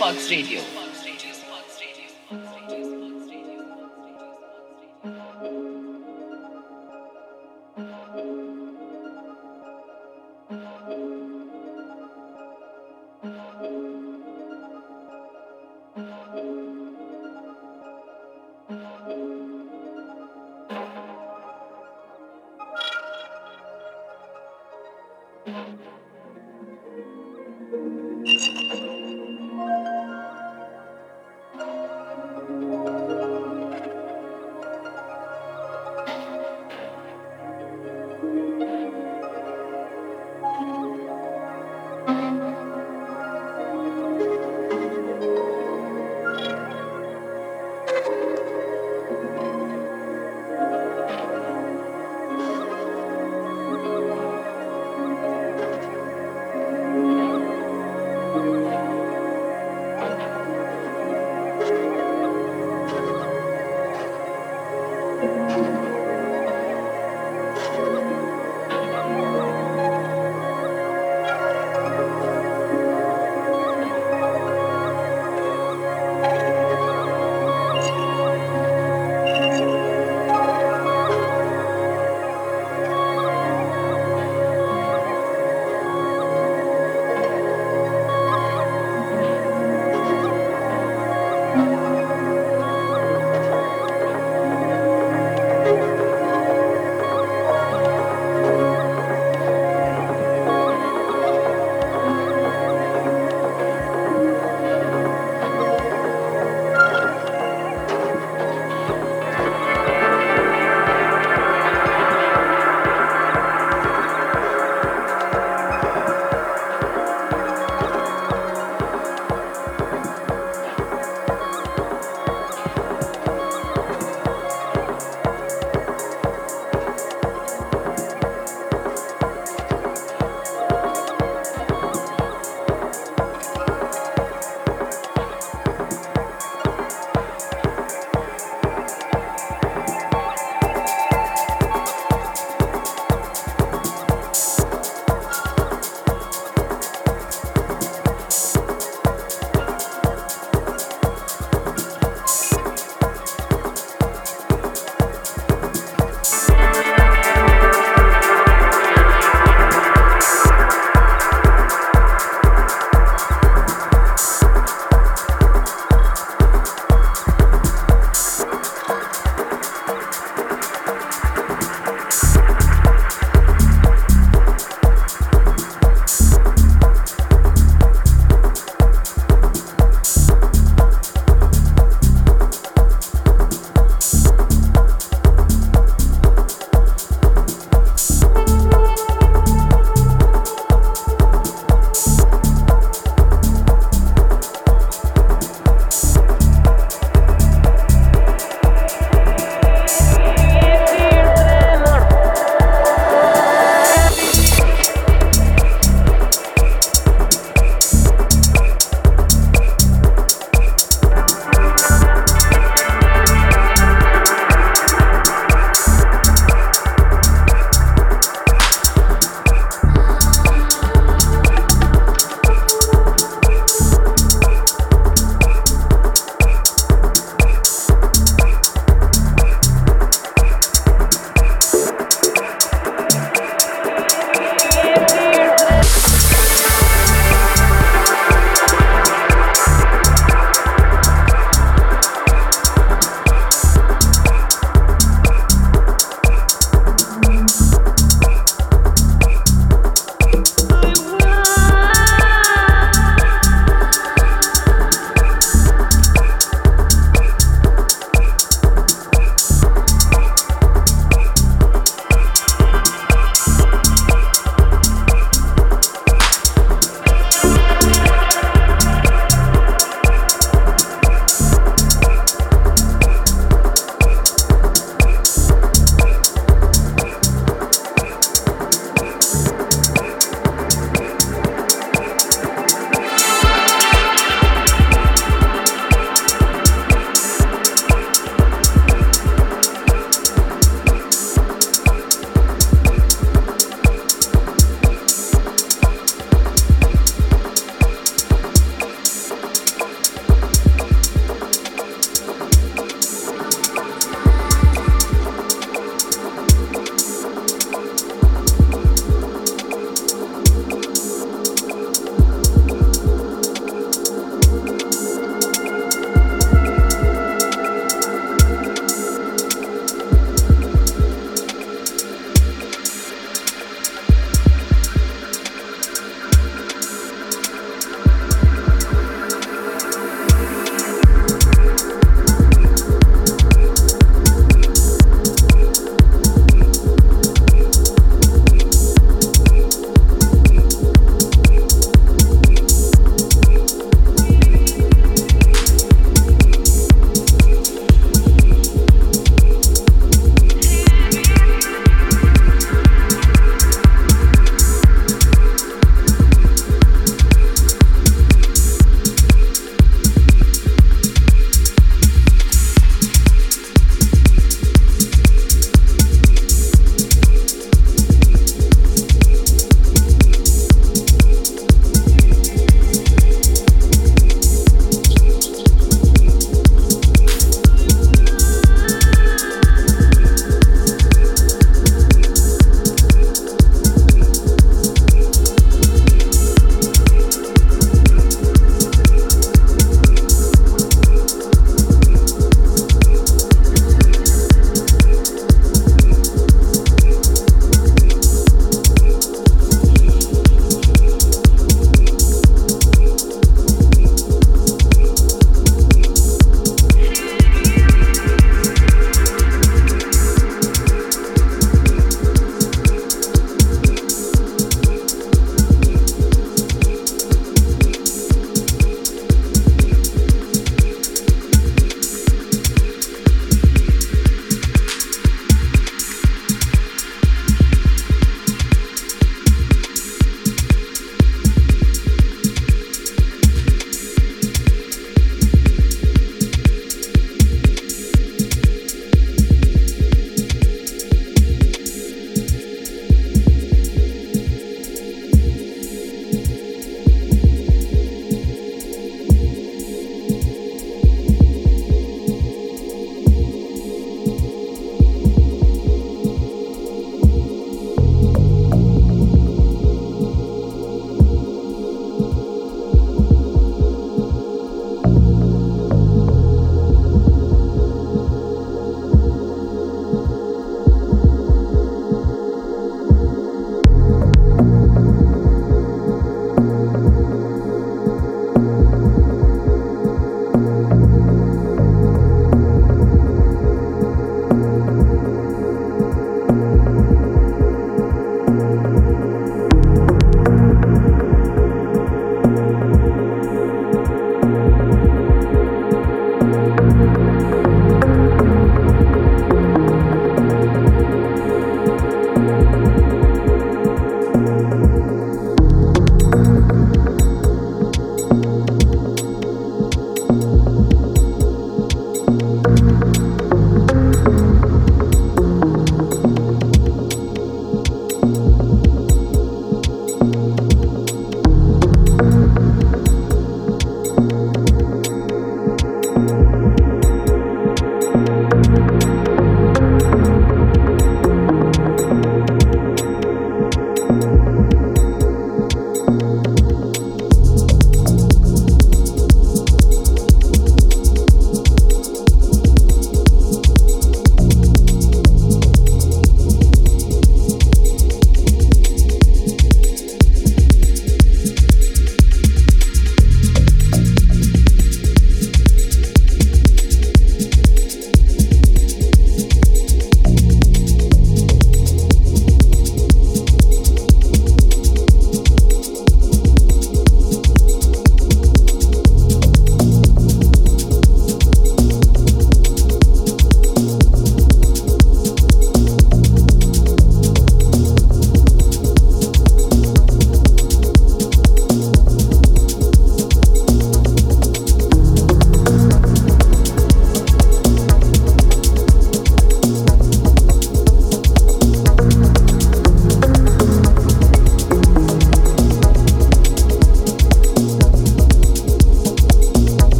Sparks Radio.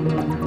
Mm-hmm.